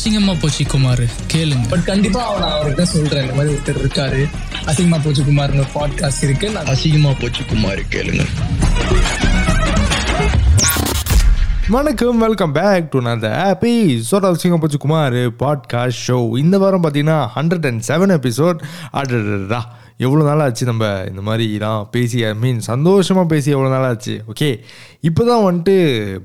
அசிங்கமா போச்சு குமார். கேளுங்க. பட் கண்டிப்பா அவன் அவர்கிட்ட சொல்றேன். இந்த மாதிரி ஒருத்தர் இருக்காரு. அசிங்கமா போச்சு குமார்னு பாட்காஸ்ட் இருக்கு. நான் அசிங்கமா போச்சு குமார் கேளுங்க. வணக்கம் வெல்கம் பேக் டு அந்த ஹாப்பி சோட் சிங்கப்பூச்சி குமார் பாட்காஸ்ட் ஷோ இந்த வாரம் பார்த்தீங்கன்னா ஹண்ட்ரட் அண்ட் செவன் எபிசோட் அடடா எவ்வளோ நாள் ஆச்சு நம்ம இந்த மாதிரிலாம் பேசி ஐ மீன் சந்தோஷமாக பேசி எவ்வளோ நாள் ஆச்சு? ஓகே இப்போ தான் வந்துட்டு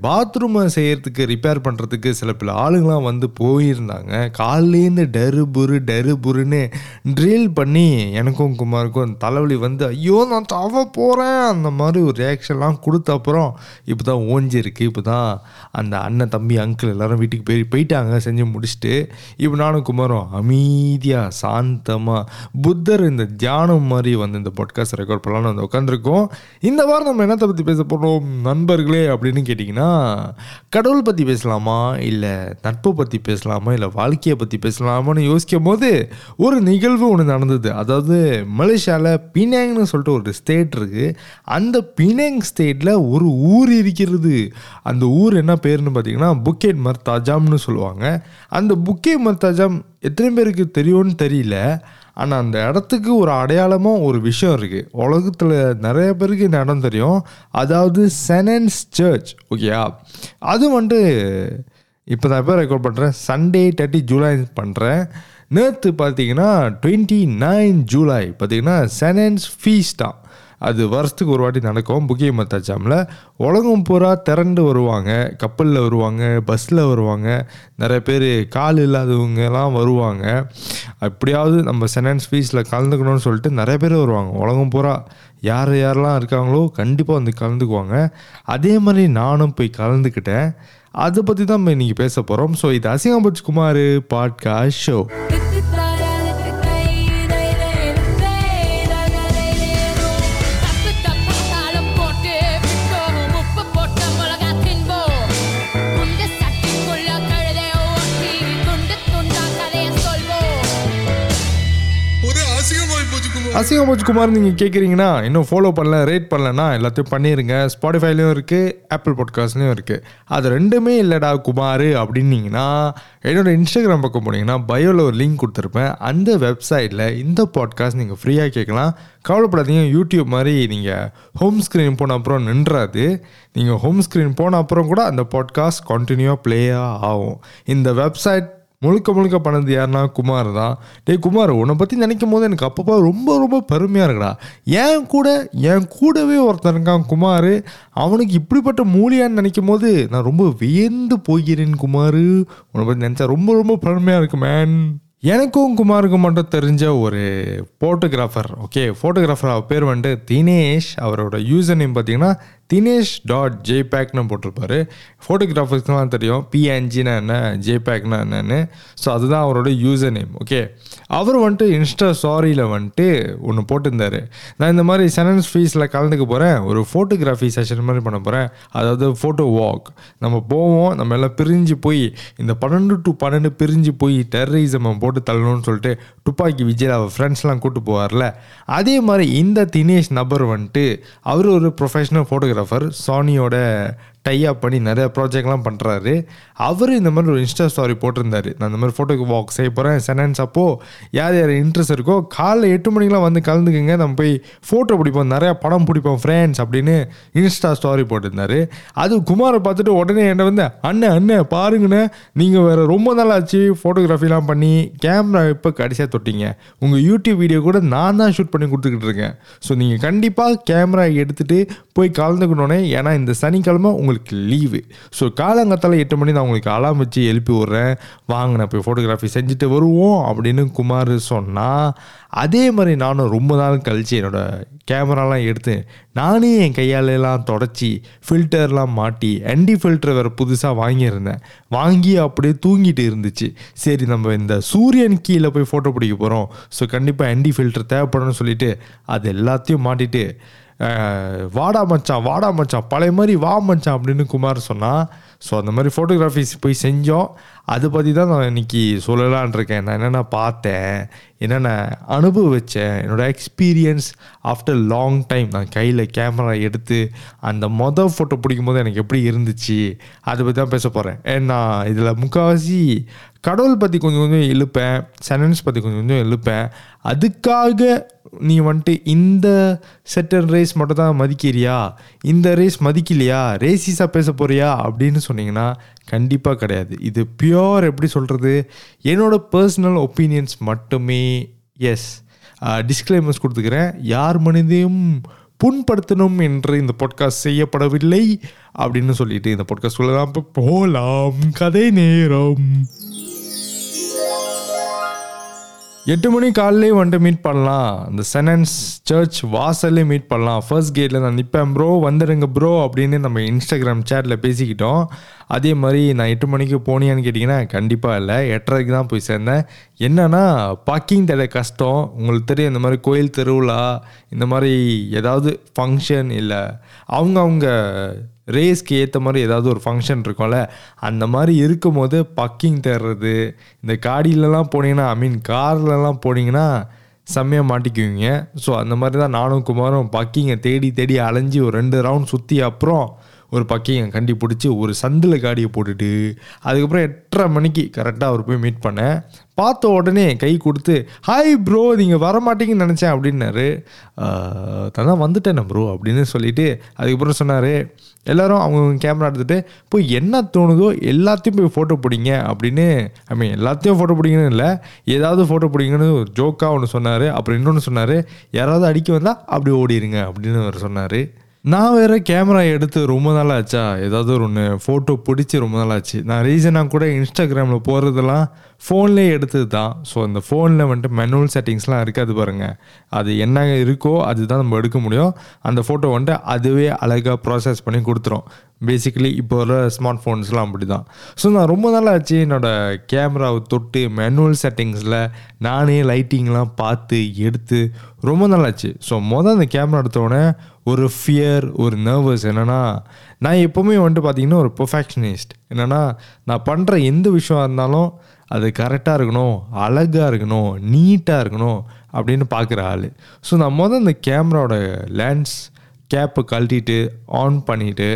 பாத்ரூமை செய்கிறதுக்கு ரிப்பேர் பண்ணுறதுக்கு சில பல ஆளுங்களாம் வந்து போயிருந்தாங்க. காலையிலேருந்து டரு புரு டரு புருன்னு ட்ரில் பண்ணி எனக்கும் குமாருக்கும் தலைவலி வந்து ஐயோ நான் தவ போகிறேன் அந்த மாதிரி ஒரு ரியாக்ஷன்லாம் கொடுத்த அப்புறம் இப்போ தான் ஓஞ்சிருக்கு. இப்போ தான் அந்த அண்ணன் தம்பி அங்கிள் எல்லோரும் வீட்டுக்கு போய் போயிட்டாங்க செஞ்சு முடிச்சுட்டு. இப்போ நானும் குமாரும் அமைதியாக சாந்தமாக புத்தர் இந்த தியானம் மாதிரி வந்து இந்த பாட்காஸ்ட் ரெக்கார்ட் பண்ணலாம்னு வந்து உட்காந்துருக்கோம் இந்த வாரம் நம்ம என்னத்தை பற்றி பேச போகிறோம் நண்பர்களே அப்படின்னு கேட்டிங்கன்னா கடவுள் பற்றி பேசலாமா? இல்லை நட்பை பற்றி பேசலாமா? இல்லை வாழ்க்கையை பற்றி பேசலாமான்னு யோசிக்கும் போது ஒரு நிகழ்வு ஒன்று நடந்தது. அதாவது மலேசியாவில் பினாங்னு சொல்லிட்டு ஒரு ஸ்டேட் இருக்குது அந்த பினாங் ஸ்டேட்டில் ஒரு ஊர் இருக்கிறது. அந்த ஊர் என்ன பேர்னு பார்த்தீங்கன்னா புக்கேட் மர்தாஜாம்னு சொல்லுவாங்க. அந்த புக்கே மர்தாஜாம் எத்தனை பேருக்கு தெரியும்னு தெரியல. ஆனால் அந்த இடத்துக்கு ஒரு அடையாளமாக ஒரு விஷயம் இருக்குது உலகத்தில் நிறைய பேருக்கு இந்த இடம் தெரியும். அதாவது செனன்ஸ் சர்ச் ஓகேயா அது வந்துட்டு இப்போ தான் பேர் ரெக்கார்ட் பண்ணுறேன் சண்டே தேர்ட்டி ஜூலை பண்ணுறேன் நேற்று பார்த்தீங்கன்னா டுவெண்ட்டி நைன் ஜூலை பார்த்தீங்கன்னா செனன்ஸ் ஃபீஸ்டாக அது வருஷத்துக்கு ஒரு வாட்டி நடக்கும். புக்கிய மத்தாச்சாமில் உலகம் பூரா திரண்டு வருவாங்க. கப்பலில் வருவாங்க பஸ்ஸில் வருவாங்க. நிறைய பேர் கால் இல்லாதவங்கலாம் வருவாங்க. எப்படியாவது நம்ம செனன்ஸ் ஃபீஸில் கலந்துக்கணும்னு சொல்லிட்டு நிறைய பேர் வருவாங்க. உலகம் பூரா யார் யாரெல்லாம் இருக்காங்களோ கண்டிப்பாக வந்து கலந்துக்குவாங்க. அதே மாதிரி நானும் போய் கலந்துக்கிட்டேன். அதை பற்றி தான் நம்ம இன்றைக்கி பேச போகிறோம் ஸோ இது அசிங்கம்பட்சி குமார் பாட்காஸ்ட் ஷோ அசிங்கமாய் குமார் நீங்கள் கேட்குறீங்கன்னா இன்னும் ஃபாலோ பண்ணல ரேட் பண்ணலன்னா எல்லாத்தையும் பண்ணிடுங்க ஸ்பாட்டிஃபைலையும் இருக்குது ஆப்பிள் பாட்காஸ்ட்லேயும் இருக்குது அது ரெண்டுமே இல்லைடா குமார் அப்படின்னீங்கன்னா என்னோட இன்ஸ்டாகிராம் பக்கம் போனீங்கன்னா பயோவில் ஒரு லிங்க் கொடுத்துருப்பேன். அந்த வெப்சைட்டில் இந்த பாட்காஸ்ட் நீங்கள் ஃப்ரீயாக கேட்கலாம். கவலைப்படாதீங்க யூடியூப் மாதிரி நீங்கள் ஹோம் ஸ்க்ரீன் போன அப்புறம் நின்றாது. நீங்கள் ஹோம் ஸ்க்ரீன் போன அப்புறம் கூட அந்த பாட்காஸ்ட் கண்டினியூவாக ப்ளேயாக ஆகும். இந்த வெப்சைட் முழுக்க முழுக்க பண்ணது யாருன்னா குமார் தான். டேய் குமார் உன்னை பற்றி நினைக்கும் போது எனக்கு அப்பப்போ ரொம்ப ரொம்ப பெருமையாக இருக்குடா. என் கூட என் கூடவே ஒருத்தன் இருக்கான் குமார். அவனுக்கு இப்படிப்பட்ட மூலியான்னு நினைக்கும் போது நான் ரொம்ப வியந்து போகிறேன் குமார். உன்னை பற்றி நினச்சா ரொம்ப ரொம்ப பெருமையாக இருக்கு மேன் எனக்கும் குமாருக்கும் மட்டும் தெரிஞ்ச ஒரு ஃபோட்டோகிராஃபர் ஓகே ஃபோட்டோகிராஃபர் அவர் பேர் வந்துட்டு தினேஷ். அவரோட யூசர் நேம் பார்த்தீங்கன்னா தினேஷ் டாட் ஜேபேக்னு போட்டிருப்பாரு ஃபோட்டோகிராஃபர்ஸ்க்குலாம் தெரியும். பிஎன்ஜினா என்ன ஜேபேக்னா என்னன்னு. ஸோ அதுதான் அவரோட யூசர் நேம் ஓகே அவர் வந்துட்டு இன்ஸ்டா சாரியில் வந்துட்டு ஒன்று போட்டிருந்தாரு. நான் இந்த மாதிரி செனன்ஸ் ஃபீஸில் கலந்துக்க போகிறேன் ஒரு ஃபோட்டோகிராஃபி செஷன் மாதிரி பண்ண போகிறேன் அதாவது ஃபோட்டோ வாக் நம்ம போவோம். நம்ம எல்லாம் பிரிஞ்சு போய் இந்த பன்னெண்டு டு பன்னெண்டு பிரிஞ்சு போய் டெரரிசம் போட்டு தள்ளணும்னு சொல்லிட்டு துப்பாக்கி விஜய் அவர் ஃப்ரெண்ட்ஸ்லாம் கூட்டு போவார்ல. அதே மாதிரி இந்த தினேஷ் நபர் வந்துட்டு அவர் ஒரு ப்ரொஃபஷனல் ஃபோட்டோகிராஃபர் சானியோட டை அப் பண்ணி நிறைய ப்ராஜெக்ட்லாம் பண்ணுறாரு அவர் இந்த மாதிரி ஒரு இன்ஸ்டா ஸ்டாரி போட்டிருந்தாரு. நான் இந்த மாதிரி ஃபோட்டோக்கு வாக் செய்ய போகிறேன் சென்டன்ஸ் அப்போது யார் யார் இன்ட்ரெஸ்ட் இருக்கோ காலைல எட்டு மணிக்கெலாம் வந்து கலந்துக்குங்க. நம்ம போய் ஃபோட்டோ பிடிப்போம் நிறையா படம் பிடிப்போம் ஃப்ரெண்ட்ஸ் அப்படின்னு இன்ஸ்டா ஸ்டாரி போட்டிருந்தாரு. அது குமாரை பார்த்துட்டு உடனே என்ன வந்து அண்ணன் அண்ணன் பாருங்கண்ணே நீங்கள் வேறு ரொம்ப நாள் ஆச்சு ஃபோட்டோகிராஃபிலாம் பண்ணி கேமரா இப்போ கடைசியாக தொட்டிங்க. உங்கள் யூடியூப் வீடியோ கூட நான் தான் ஷூட் பண்ணி கொடுத்துக்கிட்டு இருக்கேன். ஸோ நீங்கள் கண்டிப்பாக கேமரா எடுத்துகிட்டு போய் கலந்துக்கணுன்னே ஏன்னா இந்த சனிக்கிழமை உங்களுக்கு லீவு ஸோ காலங்கத்தால் எட்டு மணி நான் உங்களுக்கு அலாம் வச்சு எழுப்பி விட்றேன். வாங்க நான் போய் ஃபோட்டோகிராஃபி செஞ்சுட்டு வருவோம் அப்படின்னு குமார் சொன்னால் அதே மாதிரி நானும் ரொம்ப நாள் கழித்து என்னோடய கேமராலாம் எடுத்து நானே என் கையாலெல்லாம் தொடச்சி ஃபில்டர்லாம் மாட்டி என்டி ஃபில்டர் வேறு புதுசாக வாங்கியிருந்தேன். வாங்கி அப்படியே தூங்கிட்டு இருந்துச்சு. சரி நம்ம இந்த சூரியன் கீழே போய் ஃபோட்டோ பிடிக்க போகிறோம் ஸோ கண்டிப்பாக என்டி ஃபில்டர் தேவைப்படும்னு சொல்லிவிட்டு அது எல்லாத்தையும் மாட்டிட்டு வாடா மச்சான் வாடா மச்சான் பழைய மாதிரி வா மச்சான் அப்படின்னு குமார் சொன்னான் ஸோ அந்த மாதிரி ஃபோட்டோகிராஃபிஸ் போய் செஞ்சோம். அதை பற்றி தான் நான் இன்னைக்கு சொல்லலான் இருக்கேன். நான் என்னென்ன பார்த்தேன் என்னென்ன அனுபவிச்சேன் என்னோடய எக்ஸ்பீரியன்ஸ் ஆஃப்டர் லாங் டைம் நான் கையில் கேமரா எடுத்து அந்த மொதல் ஃபோட்டோ பிடிக்கும் போது எனக்கு எப்படி இருந்துச்சு அதை பற்றி தான் பேச போகிறேன் ஏன்னா இதில் முக்கால்வாசி கடவுள் பற்றி கொஞ்சம் கொஞ்சம் இழுப்பேன் சென்டென்ஸ் பற்றி கொஞ்சம் கொஞ்சம் இழுப்பேன் அதுக்காக நீ வந்துட்டு இந்த செட்டன் ரேஸ் மட்டும் தான் மதிக்கிறியா? இந்த ரேஸ் மதிக்கலையா? ரேசிஸாக பேச போறியா? அப்படின்னு சொன்னீங்கன்னா கண்டிப்பாக கிடையாது. இது பியோர் எப்படி சொல்கிறது என்னோட பர்சனல் ஒப்பீனியன்ஸ் மட்டுமே எஸ் டிஸ்க்ளைமர்ஸ் கொடுத்துக்கிறேன். யார் மனிதையும் புண்படுத்தணும் என்று இந்த பாட்காஸ்ட் செய்யப்படவில்லை அப்படின்னு சொல்லிட்டு இந்த பாட்காஸ்ட் சொல்லலாம் இப்போ போகலாம். கதை நேரம். எட்டு மணி காலையிலே வந்துட்டு மீட் பண்ணலாம். அந்த செனன்ஸ் சர்ச் வாசல்லே மீட் பண்ணலாம். ஃபர்ஸ்ட் கேட்டில் நான் நிற்பேன் ப்ரோ வந்துடுங்க ப்ரோ அப்படின்னு நம்ம இன்ஸ்டாகிராம் சேட்டில் பேசிக்கிட்டோம். அதே மாதிரி நான் எட்டு மணிக்கு போனியான்னு கேட்டிங்கன்னா கண்டிப்பாக இல்லை. எட்டரைக்கு தான் போய் சேர்ந்தேன். என்னன்னா பார்க்கிங் தடை கஷ்டம். உங்களுக்கு தெரியும் இந்த மாதிரி கோயில் திருவிழா இந்த மாதிரி ஏதாவது ஃபங்க்ஷன் இல்லை. அவங்க அவங்க ரேஸ்க்கு ஏற்ற மாதிரி ஏதாவது ஒரு ஃபங்க்ஷன் இருக்கும்ல அந்த மாதிரி இருக்கும் போது பக்கிங் தேடுறது இந்த காடியிலலாம் போனீங்கன்னா ஐ மீன் கார்லலாம் போனீங்கன்னா செம்மையாக மாட்டிக்குவீங்க. ஸோ அந்த மாதிரி தான் நானும் குமாரும் பக்கிங்கை தேடி தேடி அலைஞ்சி ஒரு ரெண்டு ரவுண்ட் சுற்றி அப்புறம் ஒரு பக்கையும் கண்டி பிடிச்சி ஒரு சந்தில் காடியை போட்டுட்டு அதுக்கப்புறம் எட்டரை மணிக்கு கரெக்டாக அவர் போய் மீட் பண்ணேன் பார்த்த உடனே கை கொடுத்து ஹாய் ப்ரோ நீங்கள் வரமாட்டீங்கன்னு நினச்சேன் அப்படின்னாரு. தான் வந்துட்டேன் ப்ரோ அப்படின்னு சொல்லிவிட்டு அதுக்கப்புறம் சொன்னார். எல்லாரும் அவங்க கேமரா எடுத்துகிட்டு போய் என்ன தோணுதோ எல்லாத்தையும் போய் ஃபோட்டோ பிடிங்க அப்படின்னு ஐ மீன் எல்லாத்தையும் ஃபோட்டோ பிடிங்கன்னு இல்லை. ஏதாவது ஃபோட்டோ பிடிங்கன்னு ஒரு ஜோக்காக ஒன்று சொன்னார். அப்புறம் இன்னொன்று சொன்னார் யாராவது அடிக்க வந்தால் அப்படி ஓடிடுங்க அப்படின்னு அவர் சொன்னார். நான் வேறு கேமரா எடுத்து ரொம்ப நாள் ஆச்சா? ஏதாவது ஒரு ஒன்று ஃபோட்டோ பிடிச்சி ரொம்ப நாள் ஆச்சு. நான் ரீசனாக கூட இன்ஸ்டாகிராமில் போகிறதெல்லாம் ஃபோன்லேயே எடுத்தது தான். ஸோ அந்த ஃபோனில் வந்துட்டு மெனுவல் செட்டிங்ஸ்லாம் இருக்காது பாருங்கள் அது என்ன இருக்கோ அதுதான் நம்ம எடுக்க முடியும். அந்த ஃபோட்டோ வந்துட்டு அதுவே அழகாக ப்ராசஸ் பண்ணி கொடுத்துரும். பேசிக்கலி இப்போ வர ஸ்மார்ட் ஃபோன்ஸ்லாம் அப்படி தான் ஸோ நான் ரொம்ப நாள் ஆச்சு என்னோடய கேமராவை தொட்டு மேனுவல் செட்டிங்ஸில் நானே லைட்டிங்லாம் பார்த்து எடுத்து ரொம்ப நாள் ஆச்சு. ஸோ மொதல் அந்த கேமரா எடுத்தோடனே ஒரு ஃபியர் ஒரு நர்வஸ் என்னென்னா நான் எப்போவுமே வந்துட்டு பார்த்தீங்கன்னா ஒரு பர்ஃபெக்ஷனிஸ்ட் என்னென்னா நான் பண்ணுற எந்த விஷயம் இருந்தாலும் அது கரெக்டாக இருக்கணும் அழகாக இருக்கணும் நீட்டாக இருக்கணும் அப்படின்னு பார்க்குற ஆள். ஸோ நான் மொதல் அந்த கேமராவோட லென்ஸ் கேப்பை கழட்டிட்டு ஆன் பண்ணிவிட்டு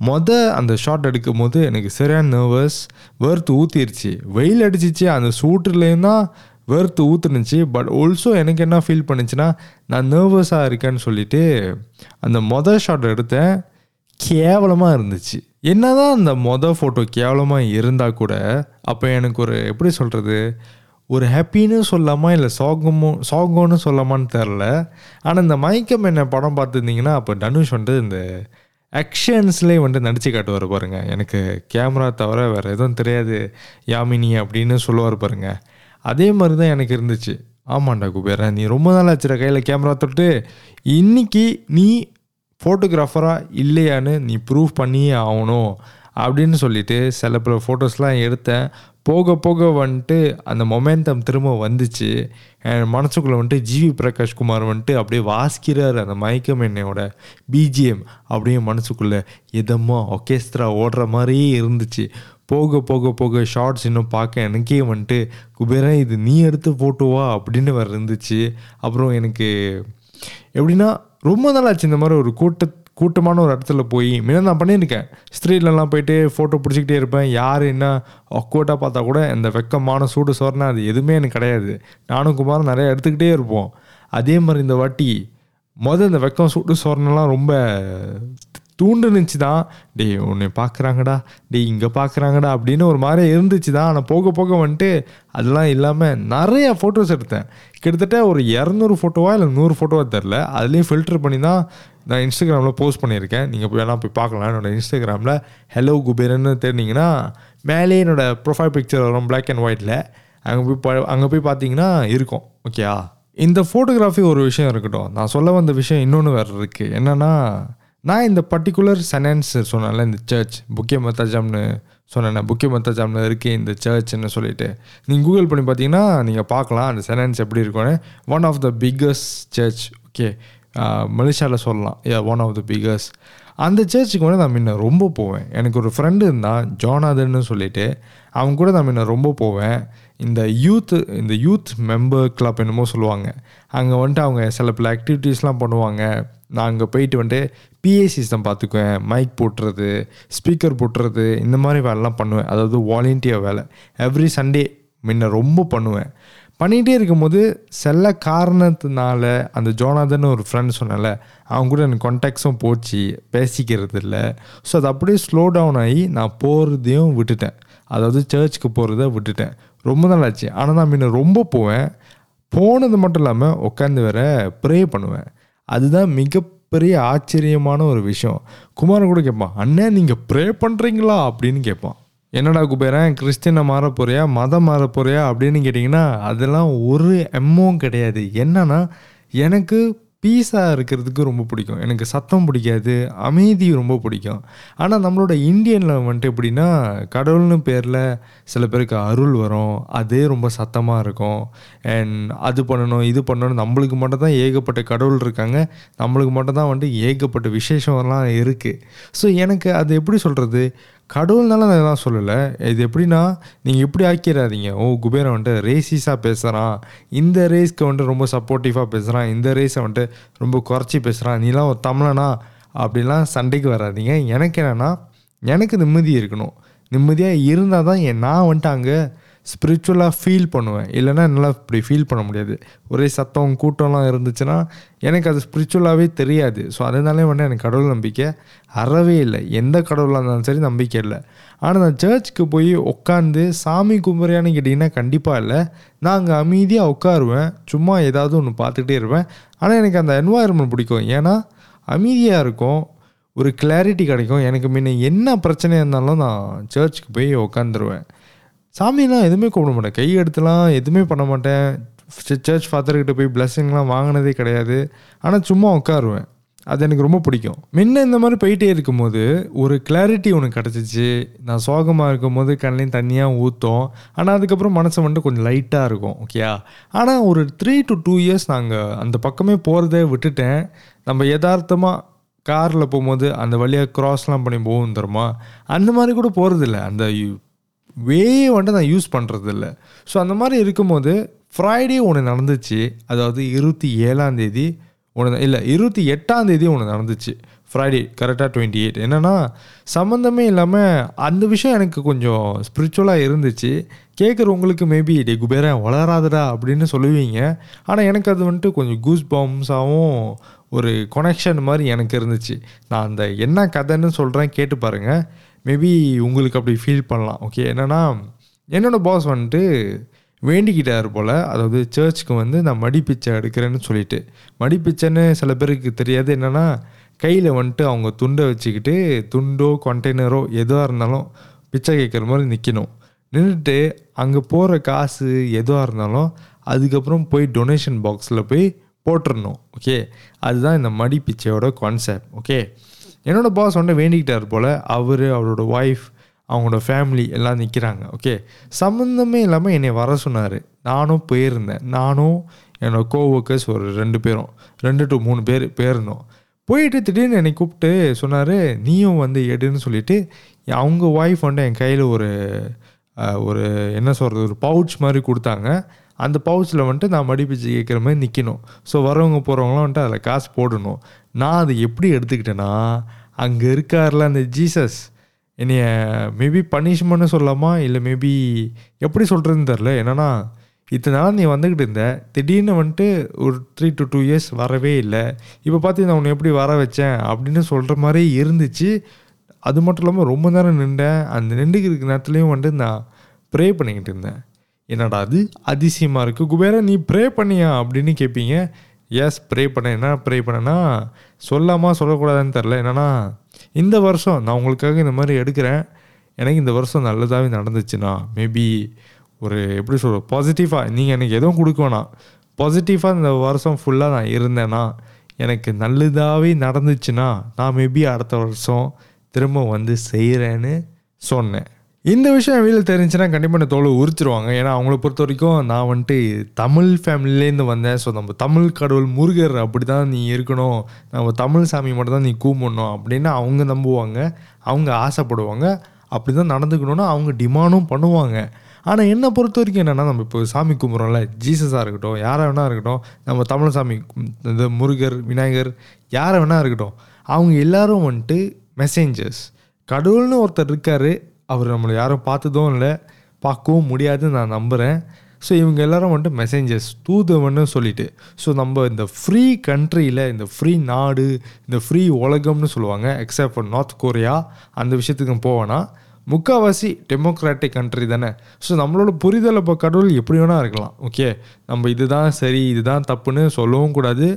மொதல் அந்த ஷாட் எடுக்கும் போது எனக்கு சரியான நர்வஸ் வேர்த்து ஊற்றிருச்சு வெயில் அடிச்சிச்சு அந்த சூட்டுலேயும் தான் வேர்த்து ஊற்றுனுச்சு பட் ஆல்சோ எனக்கு என்ன ஃபீல் பண்ணுச்சுன்னா நான் நர்வஸாக இருக்கேன்னு சொல்லிட்டு அந்த மொதல் ஷாட் எடுத்தேன். கேவலமாக இருந்துச்சு. என்னதான் அந்த மொதல் ஃபோட்டோ கேவலமாக இருந்தால் கூட அப்போ எனக்கு ஒரு எப்படி சொல்கிறது ஒரு ஹாப்பின்னு சொல்லாமா இல்லை சோகமோ சோகம்னு சொல்லாமான்னு தெரில ஆனால் இந்த மயக்கம் என்ன படம் பார்த்துருந்தீங்கன்னா அப்போ தனுஷ் வந்துட்டு இந்த ஆக்ஷன்ஸ்லேயே வந்துட்டு நடிச்சு காட்டுவார் பாருங்கள் எனக்கு கேமரா தவிர வேறு எதுவும் தெரியாது. யாமினி அப்படின்னு சொல்லுவார் பாருங்கள் அதே மாதிரி தான் எனக்கு இருந்துச்சு. ஆமாண்டா குபேரா நீ ரொம்ப நாள் ஆச்சுடா கையில் கேமரா தொட்டு. இன்னைக்கு நீ ஃபோட்டோகிராஃபராக இல்லையான்னு நீ ப்ரூவ் பண்ணியே ஆகணும் அப்படின்னு சொல்லிட்டு சில பல ஃபோட்டோஸ்லாம் எடுத்தேன். போக போக வந்துட்டு அந்த மொமெண்டம் திரும்ப வந்துச்சு. என் மனசுக்குள்ளே வந்துட்டு ஜிவி பிரகாஷ் குமார் வந்துட்டு அப்படியே வாசிக்கிறார் அந்த மயக்கம் என்னையோட. பிஜிஎம் அப்படியே மனசுக்குள்ளே எதமோ ஒகேஸ்ட்ரா ஓடுற மாதிரியே இருந்துச்சு. போக போக போக ஷார்ட்ஸ் இன்னும் பார்க்க எனக்கே வந்துட்டு குபேரன் இது நீ எடுத்து போட்டுவா அப்படின்னு வேறு இருந்துச்சு. அப்புறம் எனக்கு எப்படின்னா ரொம்ப நாள் ஆச்சு இந்த மாதிரி ஒரு கூட்ட கூட்டமான ஒரு இடத்துல போய். முன்ன நான் பண்ணியிருக்கேன். ஸ்ட்ரீட்லலாம் போயிட்டு ஃபோட்டோ பிடிச்சிக்கிட்டே இருப்பேன். யார் என்ன அக்கோட்டாக பார்த்தா கூட இந்த வெக்கமான சூடு சோறுனா அது எதுவுமே எனக்கு கிடையாது. நானும் குமாரும் நிறைய எடுத்துக்கிட்டே இருப்போம். அதே மாதிரி இந்த வாட்டி மொதல் இந்த வெக்கம் சூடு சோறுனெல்லாம் ரொம்ப தூண்டுனுச்சு தான் டேய் உன்னை பார்க்குறாங்கடா. டேய் இங்கே பார்க்குறாங்கடா அப்படின்னு ஒரு மாதிரி இருந்துச்சு தான் ஆனால் போக போக வந்துட்டு அதெல்லாம் இல்லாமல் நிறைய ஃபோட்டோஸ் எடுத்தேன். கிட்டத்தட்ட ஒரு இரநூறு ஃபோட்டோவா இல்லை நூறு ஃபோட்டோவா தெரில அதுலேயும் ஃபில்டர் பண்ணி தான் நான் இன்ஸ்டாகிராமில் போஸ்ட் பண்ணியிருக்கேன். நீங்கள் போய் வேணால் போய் பார்க்கலாம். என்னோடய இன்ஸ்டாகிராமில் ஹலோ குபேரன்னு தெரிஞ்சிங்கன்னா மேலே என்னோடய ப்ரொஃபைல் பிக்சர் வரும் பிளாக் அண்ட் ஒயிட்டில் அங்கே போய் ப அங்கே போய் பார்த்தீங்கன்னா இருக்கும். ஓகேயா இந்த ஃபோட்டோகிராஃபி ஒரு விஷயம் இருக்கட்டும். நான் சொல்ல வந்த விஷயம் இன்னொன்று வேறு இருக்குது என்னென்னா நான் இந்த பர்டிகுலர் செனன்ஸ் சொன்னேன்ல இந்த சர்ச் புக்கே மத்தாஜாம்னு சொன்னேன் புக்கே மத்தாஜாமில் இருக்கே இந்த சர்ச்னு சொல்லிட்டு. நீங்கள் கூகுள் பண்ணி பார்த்தீங்கன்னா நீங்கள் பார்க்கலாம் அந்த செனன்ஸ் எப்படி இருக்கும்னு. One of the biggest church okay மலேசியாவில் சொல்லலாம். ஏ ஒன் ஆஃப் த பிக்கஸ்ட் அந்த சர்ச்சுக்கு வந்து நான் முன்ன ரொம்ப போவேன். எனக்கு ஒரு ஃப்ரெண்டு இருந்தான் ஜோனாதன்னு சொல்லிட்டு. அவங்க கூட நான் முன்ன ரொம்ப போவேன். இந்த யூத் இந்த யூத் மெம்பர் கிளப் என்னமோ சொல்லுவாங்க. அங்கே வந்துட்டு அவங்க சில பல ஆக்டிவிட்டீஸ்லாம் பண்ணுவாங்க. நான் அங்கே போயிட்டு வந்துட்டு பிஏ சிஸ்டம் பார்த்துக்குவேன் மைக் போட்டுறது ஸ்பீக்கர் போட்டுறது இந்த மாதிரி வேலைலாம் பண்ணுவேன். அதாவது வாலண்டியர் வேலை. எவ்ரி சண்டே முன்ன ரொம்ப பண்ணுவேன். பண்ணிகிட்டே இருக்கும்போது சில காரணத்தினால அந்த ஜோனாதன் ஒரு ஃப்ரெண்ட் சொன்னல அவங்க கூட எனக்கு கான்டாக்ட்ஸும் போச்சு பேசிக்கிறது இல்லை. ஸோ அது அப்படியே ஸ்லோ டவுன் ஆகி நான் போகிறதையும் விட்டுட்டேன். அதாவது சர்ச்சுக்கு போகிறத விட்டுட்டேன். ரொம்ப நாள் ஆச்சு. ஆனால் நான் முன்ன ரொம்ப போவேன். போனது மட்டும் இல்லாமல் உட்காந்து வேற ப்ரே பண்ணுவேன். அதுதான் மிக மிகப்பெரிய ஆச்சரியமான ஒரு விஷயம். குமாரன் கூட கேட்பான் அண்ணன் நீங்கள் ப்ரே பண்ணுறீங்களா அப்படின்னு கேட்பான். என்னடா குபேரன் கிறிஸ்டினை மாற போறியா மதம் மாற போறியா? அப்படின்னு கேட்டிங்கன்னா அதெல்லாம் ஒரு எம்மும் கிடையாது. என்னன்னா எனக்கு பீஸாக இருக்கிறதுக்கு ரொம்ப பிடிக்கும். எனக்கு சத்தம் பிடிக்காது அமைதி ரொம்ப பிடிக்கும். ஆனால் நம்மளோட இந்தியனில் வந்துட்டு எப்படின்னா கடவுள்னு பேரில் சில பேருக்கு அருள் வரும். அதே ரொம்ப சத்தமாக இருக்கும். அண்ட் அது பண்ணணும் இது பண்ணணும் நம்மளுக்கு மட்டும் தான் ஏகப்பட்ட கடவுள் இருக்காங்க. நம்மளுக்கு மட்டும் தான் வந்துட்டு ஏகப்பட்ட விசேஷம்லாம் இருக்குது ஸோ எனக்கு அது எப்படி சொல்கிறது கடவுள்னால நான் இதெல்லாம் சொல்லலை. இது எப்படின்னா நீங்கள் இப்படி ஆக்கிடாதீங்க ஓ குபேரன் வந்துட்டு ரேசிஸாக பேசுகிறான் இந்த ரேஸ்க்கு வந்துட்டு ரொம்ப சப்போர்ட்டிவாக பேசுகிறான் இந்த ரேஸை வந்துட்டு ரொம்ப குறைச்சி பேசுகிறான் நீலாம் ஒரு தமிழனா? அப்படிலாம் சண்டைக்கு வராதீங்க. எனக்கு என்னென்னா எனக்கு நிம்மதி இருக்கணும். நிம்மதியாக இருந்தால் தான் என் நான் வந்துட்டு அங்கே ஸ்பிரிச்சுவலாக ஃபீல் பண்ணுவேன். இல்லைன்னா என்னால் இப்படி ஃபீல் பண்ண முடியாது. ஒரே சத்தம் கூட்டம்லாம் இருந்துச்சுன்னா எனக்கு அது ஸ்பிரிச்சுவலாகவே தெரியாது. ஸோ அதனாலே வந்து எனக்கு கடவுள் நம்பிக்கை அறவே இல்லை. எந்த கடவுளாக இருந்தாலும் சரி நம்பிக்கை இல்லை. ஆனால் நான் சர்ச்சுக்கு போய் உட்காந்து சாமி கும்பிட்றியான்னு கேட்டிங்கன்னா கண்டிப்பாக இல்லை. நான் அங்கே அமைதியாக உட்காருவேன். சும்மா ஏதாவது ஒன்று பார்த்துக்கிட்டே இருப்பேன். ஆனால் எனக்கு அந்த என்வாயர்மெண்ட் பிடிக்கும். ஏன்னா அமைதியாக இருக்கும். ஒரு கிளாரிட்டி கிடைக்கும். எனக்கு முன்ன என்ன பிரச்சனையாக இருந்தாலும் நான் சர்ச்சுக்கு போய் உட்காந்துருவேன் சாமியெல்லாம் எதுவுமே கூப்பிட மாட்டேன். கை எடுத்துலாம் எதுவுமே பண்ண மாட்டேன். சர்ச் ஃபாதர்கிட்ட போய் பிளஸ்ஸிங்லாம் வாங்கினதே கிடையாது. ஆனால் சும்மா உட்காருவேன். அது எனக்கு ரொம்ப பிடிக்கும். முன்ன இந்த மாதிரி போயிட்டே இருக்கும்போது ஒரு கிளாரிட்டி ஒன்று கிடச்சிச்சு. நான் சோகமாக இருக்கும்போது கண்ணிலையும் தண்ணியாக ஊற்றும் ஆனால் அதுக்கப்புறம் மனசு வந்துட்டு கொஞ்சம் லைட்டாக இருக்கும். ஓகேயா ஆனால் ஒரு த்ரீ டு டூ இயர்ஸ் நாங்கள் அந்த பக்கமே போகிறதே விட்டுட்டேன். நம்ம யதார்த்தமாக காரில் போகும்போது அந்த வழியாக க்ராஸ்லாம் பண்ணி போகும் தருமா அந்த மாதிரி கூட போகிறதில்ல அந்த வே வந்துட்டு நான் யூஸ் பண்ணுறதில்ல ஸோ அந்த மாதிரி இருக்கும்போது ஃப்ரைடே ஒன்று நடந்துச்சு. அதாவது இருபத்தி ஏழாம் தேதி ஒன்று இல்லை இருபத்தி எட்டாம் தேதி ஒன்று நடந்துச்சு. ஃப்ரைடே கரெக்டாக டுவெண்ட்டி எயிட் என்னென்னா சம்மந்தமே இல்லாமல் அந்த விஷயம் எனக்கு கொஞ்சம் ஸ்பிரிச்சுவலாக இருந்துச்சு. கேட்குறவங்களுக்கு மேபி டே குபேரா வளராதடா அப்படின்னு சொல்லுவீங்க. ஆனால் எனக்கு அது வந்துட்டு கொஞ்சம் கூஸ் பாம்ஸாகவும் ஒரு கொனெக்ஷன் மாதிரி எனக்கு இருந்துச்சு. நான் அந்த என்ன கதைன்னு சொல்கிறேன் கேட்டு பாருங்கள் மேபி உங்களுக்கு அப்படி ஃபீல் பண்ணலாம். ஓகே என்னென்னா என்னோடய பாஸ் வந்துட்டு வேண்டிக்கிட்டார் போல் அதாவது சர்ச்சுக்கு வந்து நான் மடிப்பிச்சை எடுக்கிறேன்னு சொல்லிட்டு. மடிப்பிச்சைன்னு சில பேருக்கு தெரியாது. என்னென்னா கையில் வந்துட்டு அவங்க துண்டை வச்சுக்கிட்டு துண்டோ கண்டெய்னரோ எதுவாக இருந்தாலும் பிச்சை கேட்குற மாதிரி நிற்கணும் நின்றுட்டு அங்கே போகிற காசு எதுவாக இருந்தாலும் அதுக்கப்புறம் போய் டொனேஷன் பாக்ஸில் போய் போட்டுடணும் ஓகே அதுதான் இந்த மடி பிச்சையோட கான்செப்ட் ஓகே என்னோடய பாஸ் வந்து வேண்டிக்கிட்டார் போல் அவர் அவரோட ஒய்ஃப் அவங்களோட ஃபேமிலி எல்லாம் நிற்கிறாங்க ஓகே சம்மந்தமே இல்லாமல் என்னை வர சொன்னார். நானும் போயிருந்தேன். நானும் என்னோடய கோஒர்க்கர்ஸ் ஒரு ரெண்டு பேரும் ரெண்டு டு மூணு பேர் போயிருந்தோம். போயிட்டு திடீர்னு என்னை கூப்பிட்டு சொன்னார் நீயும் வந்து எடுன்னு சொல்லிட்டு அவங்க ஒய்ஃப் வந்து என் கையில் ஒரு ஒரு என்ன சொல்கிறது ஒரு பவுச் மாதிரி கொடுத்தாங்க. அந்த பவுச்சில் வந்துட்டு நான் மடிப்பிச்சு கேட்குற மாதிரி நிற்கணும். ஸோ வரவங்க போகிறவங்களாம் வந்துட்டு அதில் காசு போடணும். நான் அதை எப்படி எடுத்துக்கிட்டேன்னா அங்கே இருக்கார்ல அந்த ஜீசஸ். என்னைய மேபி பனிஷ்மெண்ட்னு சொல்லலாமா? இல்லை மேபி எப்படி சொல்கிறதுன்னு தெரில. என்னென்னா இத்தனை நாள் நீ வந்துக்கிட்டு இருந்த திடீர்னு வந்துட்டு ஒரு த்ரீ டு டூ இயர்ஸ் வரவே இல்லை. இப்போ பார்த்து நான் உன்னை எப்படி வர வச்சேன் அப்படின்னு சொல்கிற மாதிரி இருந்துச்சு. அது மட்டும் இல்லாமல் ரொம்ப நேரம் நின்றேன். அந்த நின்றுக்கிற நேரத்துலையும் வந்துட்டு நான் ப்ரே பண்ணிக்கிட்டு இருந்தேன். என்னடா அது? அதிசயமாக இருக்குது குபேரா நீ ப்ரே பண்ணியா? அப்படின்னு கேட்பீங்க எஸ் ப்ரே பண்ணேன். என்ன ப்ரே பண்ணேன்னா சொல்லாமா சொல்லக்கூடாதுன்னு தெரில என்னென்னா இந்த வருஷம் நான் உங்களுக்காக இந்த மாதிரி எடுக்கிறேன். எனக்கு இந்த வருஷம் நல்லதாகவே நடந்துச்சுன்னா மேபி ஒரு எப்படி சொல்ற பாசிட்டிவாக நீங்கள் எனக்கு எதுவும் கொடுக்க வேணாம். பாசிட்டிவாக இந்த வருஷம் ஃபுல்லாக நான் இருந்தேன்னா எனக்கு நல்லதாகவே நடந்துச்சுன்னா நான் மேபி அடுத்த வருஷம் திரும்ப வந்து செய்கிறேன்னு சொன்னேன். இந்த விஷயம் வீட்டில் தெரிஞ்சுன்னா கண்டிப்பாக இந்த தோலை உரிச்சிருவாங்க. ஏன்னா அவங்கள பொறுத்த வரைக்கும் நான் வந்துட்டு தமிழ் ஃபேமிலிலேருந்து வந்தேன். ஸோ நம்ம தமிழ் கடவுள் முருகர் அப்படி தான் நீ இருக்கணும். நம்ம தமிழ் சாமி மட்டும் தான் நீ கூப்பிடணும் அப்படின்னு அவங்க நம்புவாங்க. அவங்க ஆசைப்படுவாங்க. அப்படி தான் நடந்துக்கணும்னு அவங்க டிமாண்டும் பண்ணுவாங்க. ஆனால் என்னை பொறுத்த வரைக்கும் என்னென்னா நம்ம இப்போ சாமி கும்பிட்றோம்ல. ஜீசஸாக இருக்கட்டும் யாரை வேணா இருக்கட்டும் நம்ம தமிழ் சாமி இந்த முருகர் விநாயகர் யாரை வேணா இருக்கட்டும். அவங்க எல்லோரும் வந்துட்டு மெசேஞ்சர்ஸ் கடவுள்னு ஒருத்தர் இருக்கார். அவர் நம்மளை யாரும் பார்த்ததும் இல்லை. பார்க்கவும் முடியாதுன்னு நான் நம்புகிறேன் ஸோ இவங்க எல்லாரும் வந்துட்டு மெசேஞ்சர்ஸ் தூதுவன்னு சொல்லிட்டு. ஸோ நம்ம இந்த ஃப்ரீ கண்ட்ரியில் இந்த ஃப்ரீ நாடு இந்த ஃப்ரீ உலகம்னு சொல்லுவாங்க. எக்ஸப்ட் ஃபார் நார்த் கொரியா அந்த விஷயத்துக்கு போவேன்னா முக்கால்வாசி டெமோக்ராட்டிக் கண்ட்ரி தானே. ஸோ நம்மளோட புரிதல் இப்போ கடவுள் எப்படி வேணால் இருக்கலாம். ஓகே நம்ம இதுதான் சரி இதுதான் தப்புன்னு சொல்லவும் கூடாது.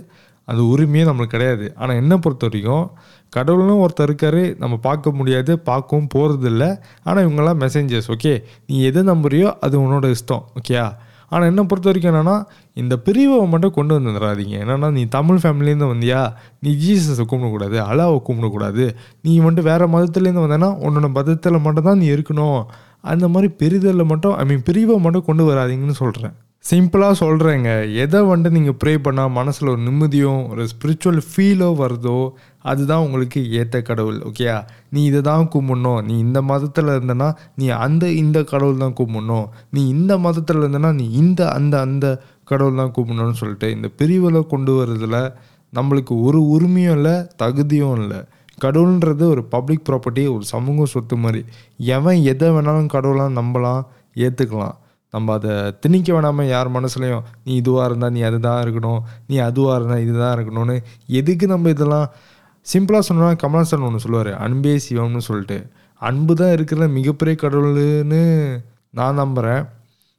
அது உரிமையே நம்மளுக்கு கிடையாது. ஆனால் என்ன பொறுத்த வரைக்கும் கடவுள்னு ஒருத்தர் இருக்காரு நம்ம பார்க்க முடியாது பார்க்கவும் போகிறது இல்லை ஆனால் இவங்கெல்லாம் மெசேஞ்சர்ஸ் ஓகே நீ எதை நம்புறியோ அது உன்னோட இஷ்டம் ஓகேயா ஆனால் என்ன பொறுத்த வரைக்கும் என்னென்னா இந்த பிரிவை மட்டும் கொண்டு வந்துடுறாதீங்க என்னென்னா நீ தமிழ் ஃபேமிலிலேருந்து வந்தியா? நீ ஜீசஸை கும்பிடக்கூடாது அலாவை கும்பிடக்கூடாது. நீ வந்துட்டு வேறு மதத்துலேருந்து வந்தேன்னா உன்னோட மதத்தில் மட்டும் தான் நீ இருக்கணும். அந்த மாதிரி பெரிதலில் மட்டும் ஐ மீன் பிரிவை மட்டும் கொண்டு வராதீங்கன்னு சொல்கிறேன் சிம்பிளாக சொல்கிறேங்க எதை வந்துட்டு நீங்கள் ப்ரே பண்ணால் மனசில் ஒரு நிம்மதியும் ஒரு ஸ்பிரிச்சுவல் ஃபீலோ வருதோ அதுதான் உங்களுக்கு ஏற்ற கடவுள் ஓகேயா நீ இதை தான் கும்பிடணும். நீ இந்த மதத்தில் இருந்தனா நீ அந்த இந்த கடவுள் தான் கும்பிடணும். நீ இந்த மதத்தில் இருந்தனா நீ இந்த அந்த அந்த கடவுள் தான் கும்பிடணும்னு சொல்லிட்டு இந்த பிரிவில் கொண்டு வரதில் நம்மளுக்கு ஒரு உரிமையும் இல்லை தகுதியும் இல்லை. கடவுள்ன்றது ஒரு பப்ளிக் ப்ராப்பர்ட்டி ஒரு சமூக சொத்து மாதிரி. எவன் எதை வேணாலும் கடவுளாக நம்பலாம் ஏற்றுக்கலாம் நம்ம அதை திணிக்க வேணாமல் யார் மனசுலையும் நீ இதுவாக இருந்தால் நீ அதுதான் இருக்கணும் நீ அதுவாக இருந்தால் இதுதான் இருக்கணும்னு எதுக்கு நம்ம இதெல்லாம் சிம்பிளாக சொன்னால் கமலாசன் ஒன்று சொல்லுவார் அன்பே சிவம்னு சொல்லிட்டு. அன்பு தான் இருக்கிற மிகப்பெரிய கடவுள்னு நான் நம்புகிறேன்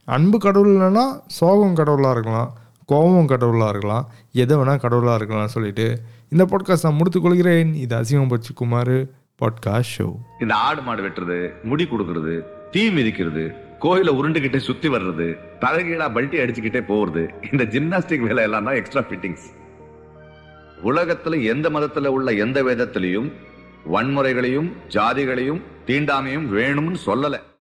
அன்பு கடவுள் இல்லைன்னா சோகம் கடவுளாக இருக்கலாம் கோபம் கடவுளாக இருக்கலாம் எதை வேணால் கடவுளாக இருக்கலாம் சொல்லிட்டு. இந்த பாட்காஸ்ட் நான் முடித்துக் கொள்கிறேன். இது அசிங்கம் பச்சு குமார் பாட்காஸ்ட் ஷோ இந்த ஆடு மாடு வெட்டுறது முடி கொடுக்கறது தீ மிதிக்கிறது கோயில உருண்டுகிட்டே சுத்தி வர்றது தலைகீழா பல்ட்டி அடிச்சுக்கிட்டே போறது இந்த ஜிம்னாஸ்டிக் வேலை எல்லாம் தான் எக்ஸ்ட்ரா ஃபிட்டிங்ஸ் உலகத்துல எந்த மதத்துல உள்ள எந்த வேதத்திலையும் வன்முறைகளையும் ஜாதிகளையும் தீண்டாமையும் வேணும்னு சொல்லல.